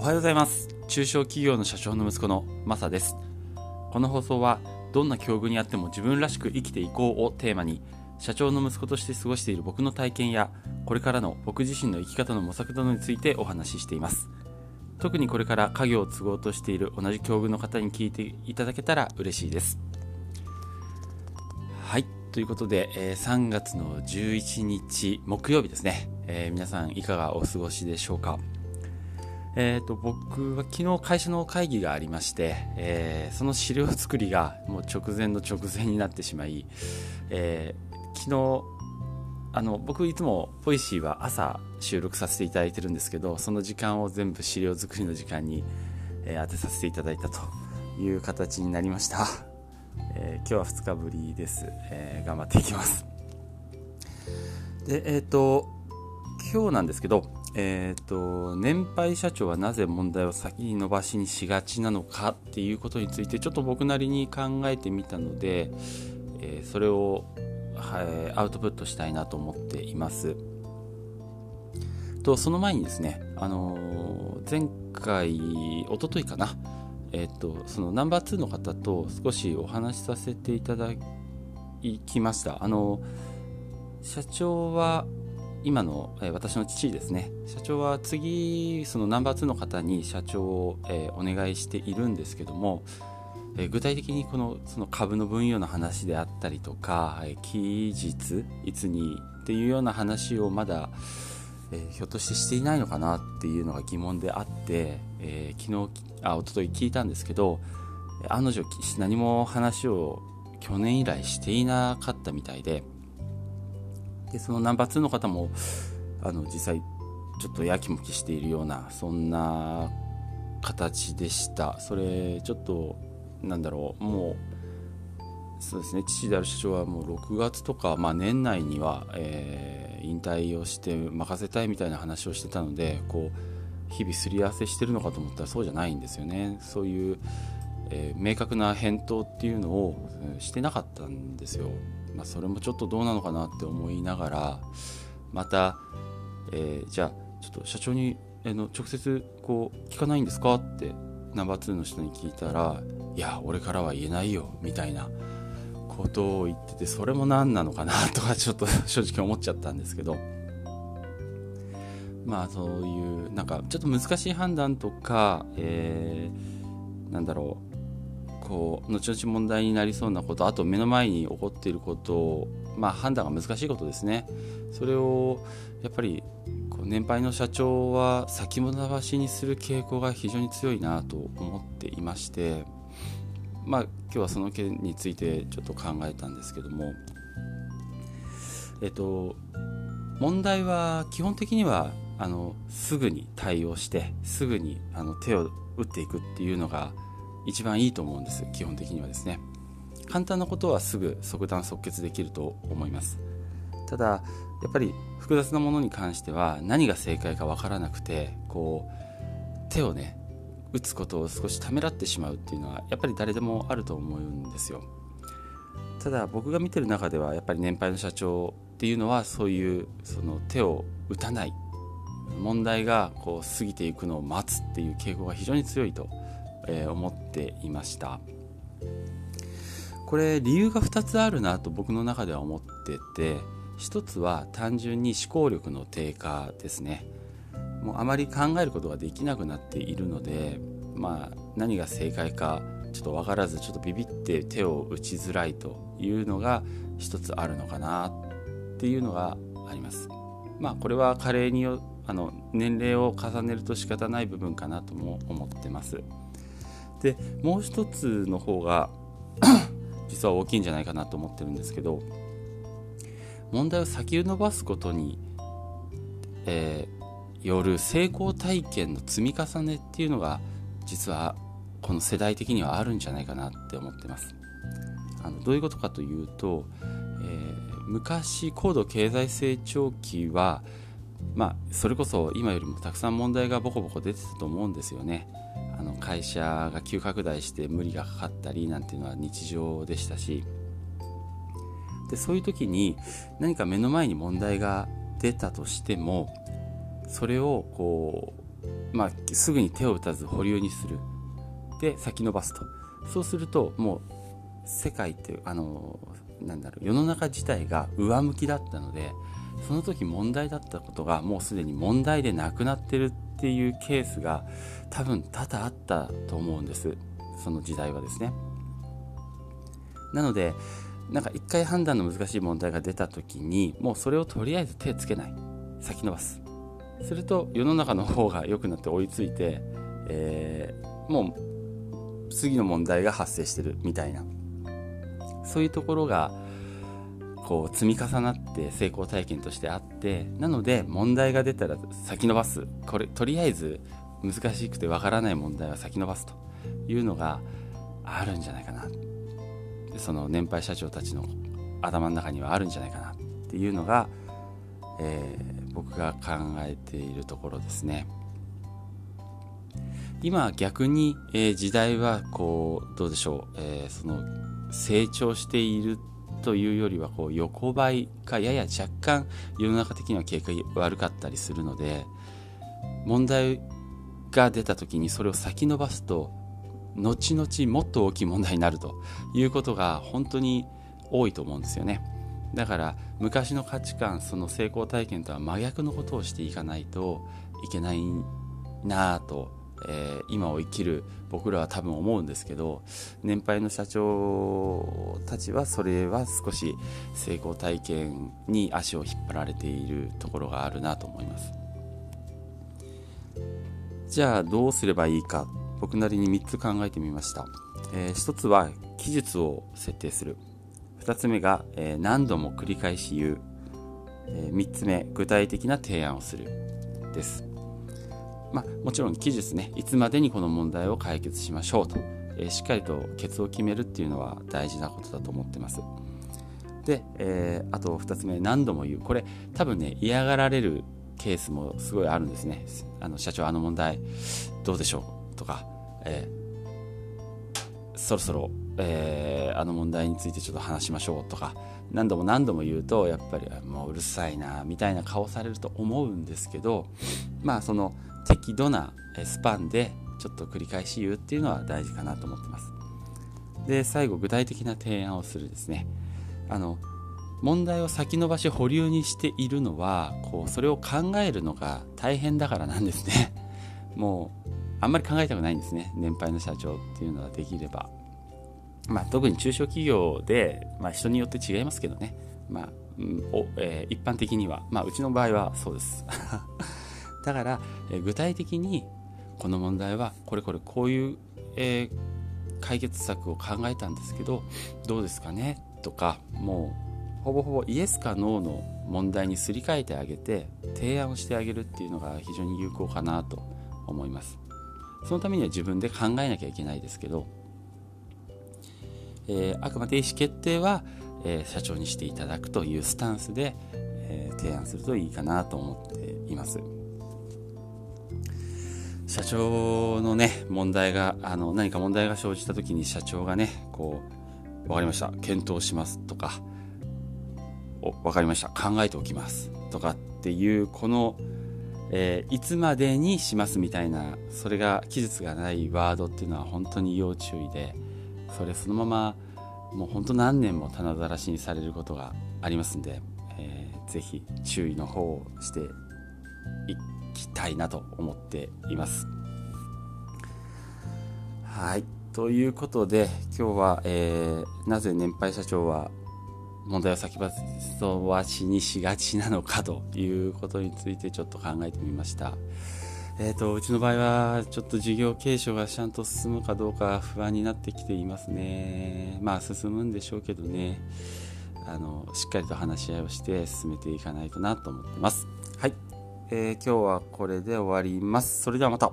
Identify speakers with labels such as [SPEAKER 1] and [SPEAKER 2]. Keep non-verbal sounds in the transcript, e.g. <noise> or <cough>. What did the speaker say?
[SPEAKER 1] おはようございます。中小企業の社長の息子のマサです。この放送はどんな境遇にあっても自分らしく生きていこうをテーマに社長の息子として過ごしている僕の体験やこれからの僕自身の生き方の模索などについてお話ししています。特にこれから家業を継ごうとしている同じ境遇の方に聞いていただけたら嬉しいです。はい。ということで、えー、3月の11日木曜日ですね、えー、皆さんいかがお過ごしでしょうか？えーと、僕は昨日会社の会議がありまして、えー、その資料作りがもう直前の直前になってしまい、えー、昨日あの僕いつもポイシーは朝収録させていただいてるんですけどその時間を全部資料作りの時間に、えー、当てさせていただいたという形になりました、<laughs> え今日は2日ぶりです、え頑張っていきます。でえっ、と今日なんですけどえーと、年配社長はなぜ問題を先に伸ばしにしがちなのかっていうことについてちょっと僕なりに考えてみたので、えー、それを、はい、アウトプットしたいなと思っています。とその前にですね、あのー、前回おとといかな、えーと、そのナンバー2の方と少しお話しさせていただきました。あの社長は今の、えー、私の父ですね社長は次そのナンバー2の方に社長を、えー、お願いしているんですけども、えー、具体的にこのその株の分与の話であったりとか、え期日いつにっていうような話をまだ、えひょっとしてしていないのかなっていうのが疑問であって、え昨日あ一昨日聞いたんですけど案の定何も話を去年以来していなかったみたいで。でそのナンバー2の方もあの実際ちょっとやきもきしているようなそんな形でした。それちょっとなんだろうもうそうですね父である社長はもう6月とか、まあ、年内には、えー、引退をして任せたいみたいな話をしてたのでこう日々すり合わせしてるのかと思ったらそうじゃないんですよね。そういう、えー、明確な返答っていうのをしてなかったんですよ。まあ、それもちょっとどうなのかなって思いながらまた、えー、じゃあちょっと社長に、えの直接こう聞かないんですかってナンバー2の人に聞いたらいや俺からは言えないよみたいなことを言っててそれも何なのかなとかちょっと正直思っちゃったんですけど。まあそういうなんかちょっと難しい判断とか、えー、なんだろう。こう後々問題になりそうなことあと目の前に起こっていることを、まあ、判断が難しいことですね。それをやっぱりこう年配の社長は先延ばしにする傾向が非常に強いなと思っていましてまあ今日はその件についてちょっと考えたんですけどもえっと問題は基本的にはあのすぐに対応してすぐにあの手を打っていくっていうのが一番いいと思うんです。基本的にはですね。簡単なことはすぐ即断即決できると思います。ただやっぱり複雑なものに関しては何が正解か分からなくてこう手をね打つことを少しためらってしまうっていうのはやっぱり誰でもあると思うんですよ。ただ僕が見てる中ではやっぱり年配の社長っていうのはそういうその手を打たない問題がこう過ぎていくのを待つっていう傾向が非常に強いとえー、思っていました。これ理由が2つあるなと僕の中では思ってて1つは単純に思考力の低下ですね。もうあまり考えることができなくなっているのでまあ何が正解かちょっと分からずちょっとビビって手を打ちづらいというのが一つあるのかなっていうのがあります。まあこれは加齢によあの年齢を重ねると仕方ない部分かなとも思ってます。でもう一つの方が <coughs> 実は大きいんじゃないかなと思ってるんですけど問題を先延ばすことに、えー、よる成功体験の積み重ねっていうのが実はこの世代的にはあるんじゃないかなって思ってます。あのどういうことかというと、えー、昔高度経済成長期はまあそれこそ今よりもたくさん問題がボコボコ出てたと思うんですよね。あの会社が急拡大して無理がかかったりなんていうのは日常でしたしでそういう時に何か目の前に問題が出たとしてもそれをこうまあ、すぐに手を打たず保留にする。で先延ばすと。そうするともう世界ってあのなんだろう世の中自体が上向きだったのでその時問題だったことがもうすでに問題でなくなってるっていうケースが多分多々あったと思うんです。その時代はですね。なのでなんか一回判断の難しい問題が出た時にもうそれをとりあえず手つけない。先延ばす。すると世の中の方が良くなって追いついて、えー、もう次の問題が発生してるみたいな。そういうところがこう積み重なって成功体験としてあってなので問題が出たら先延ばす。これとりあえず難しくてわからない問題は先延ばすというのがあるんじゃないかな。その年配社長たちの頭の中にはあるんじゃないかなっていうのが、えー、僕が考えているところですね。今逆に、えー、時代はこうどうでしょう、えー、その成長しているというよりはこう横ばいかやや若干世の中的には景気が悪かったりするので問題が出た時にそれを先延ばすと後々もっと大きい問題になるということが本当に多いと思うんですよね。だから昔の価値観その成功体験とは真逆のことをしていかないといけないなぁとえー、今を生きる僕らは多分思うんですけど年配の社長たちはそれは少し成功体験に足を引っ張られているところがあるなと思います。じゃあどうすればいいか僕なりに3つ考えてみました、えー、1つは期日を設定する。2つ目が、えー、何度も繰り返し言う、えー、3つ目具体的な提案をする。です。まあ、もちろん期日ね。いつまでにこの問題を解決しましょうと、えー、しっかりとケツを決めるっていうのは大事なことだと思ってます。で、えー、あと2つ目何度も言う。これ多分ね嫌がられるケースもすごいあるんですね。あの社長あの問題どうでしょう？とか、えー、そろそろ、えー、あの問題についてちょっと話しましょう。とか何度も何度も言うとやっぱりもううるさいなみたいな顔されると思うんですけどまあその適度なスパンでちょっと繰り返し言うっていうのは大事かなと思ってます。で最後具体的な提案をするですね。あの問題を先延ばし保留にしているのはこうそれを考えるのが大変だからなんですね。<laughs> もうあんまり考えたくないんですね。年配の社長っていうのはできれば。まあ、特に中小企業で、まあ、人によって違いますけどね、まあうんおえー、一般的には、まあ、うちの場合はそうです。<laughs> だから、え、具体的にこの問題はこれこれこういう、えー、解決策を考えたんですけどどうですかね？とかもうほぼほぼイエスかノーの問題にすり替えてあげて提案をしてあげるっていうのが非常に有効かなと思いますそのためには自分で考えなきゃいけないですけど、えー、あくまで意思決定は、えー、社長にしていただくというスタンスで、えー、提案するといいかなと思っています。社長のね、問題が、あの、何か問題が生じた時に社長がね、こう、わかりました。検討しますとか、お、わかりました。考えておきますとかっていう、この、えー、いつまでにしますみたいな、それが期日がないワードっていうのは本当に要注意で、それそのまま、もう本当何年も棚ざらしにされることがありますんで、えー、ぜひ注意の方をしていきたいなと思っています。はい。ということで、今日は、えー、なぜ年配社長は問題を先走わしにしがちなのかということについてちょっと考えてみました。えーと、うちの場合はちょっと事業継承がちゃんと進むかどうか不安になってきていますね。まあ進むんでしょうけどね。あのしっかりと話し合いをして進めていかないとなと思ってます。はい。えー、今日はこれで終わります。それではまた。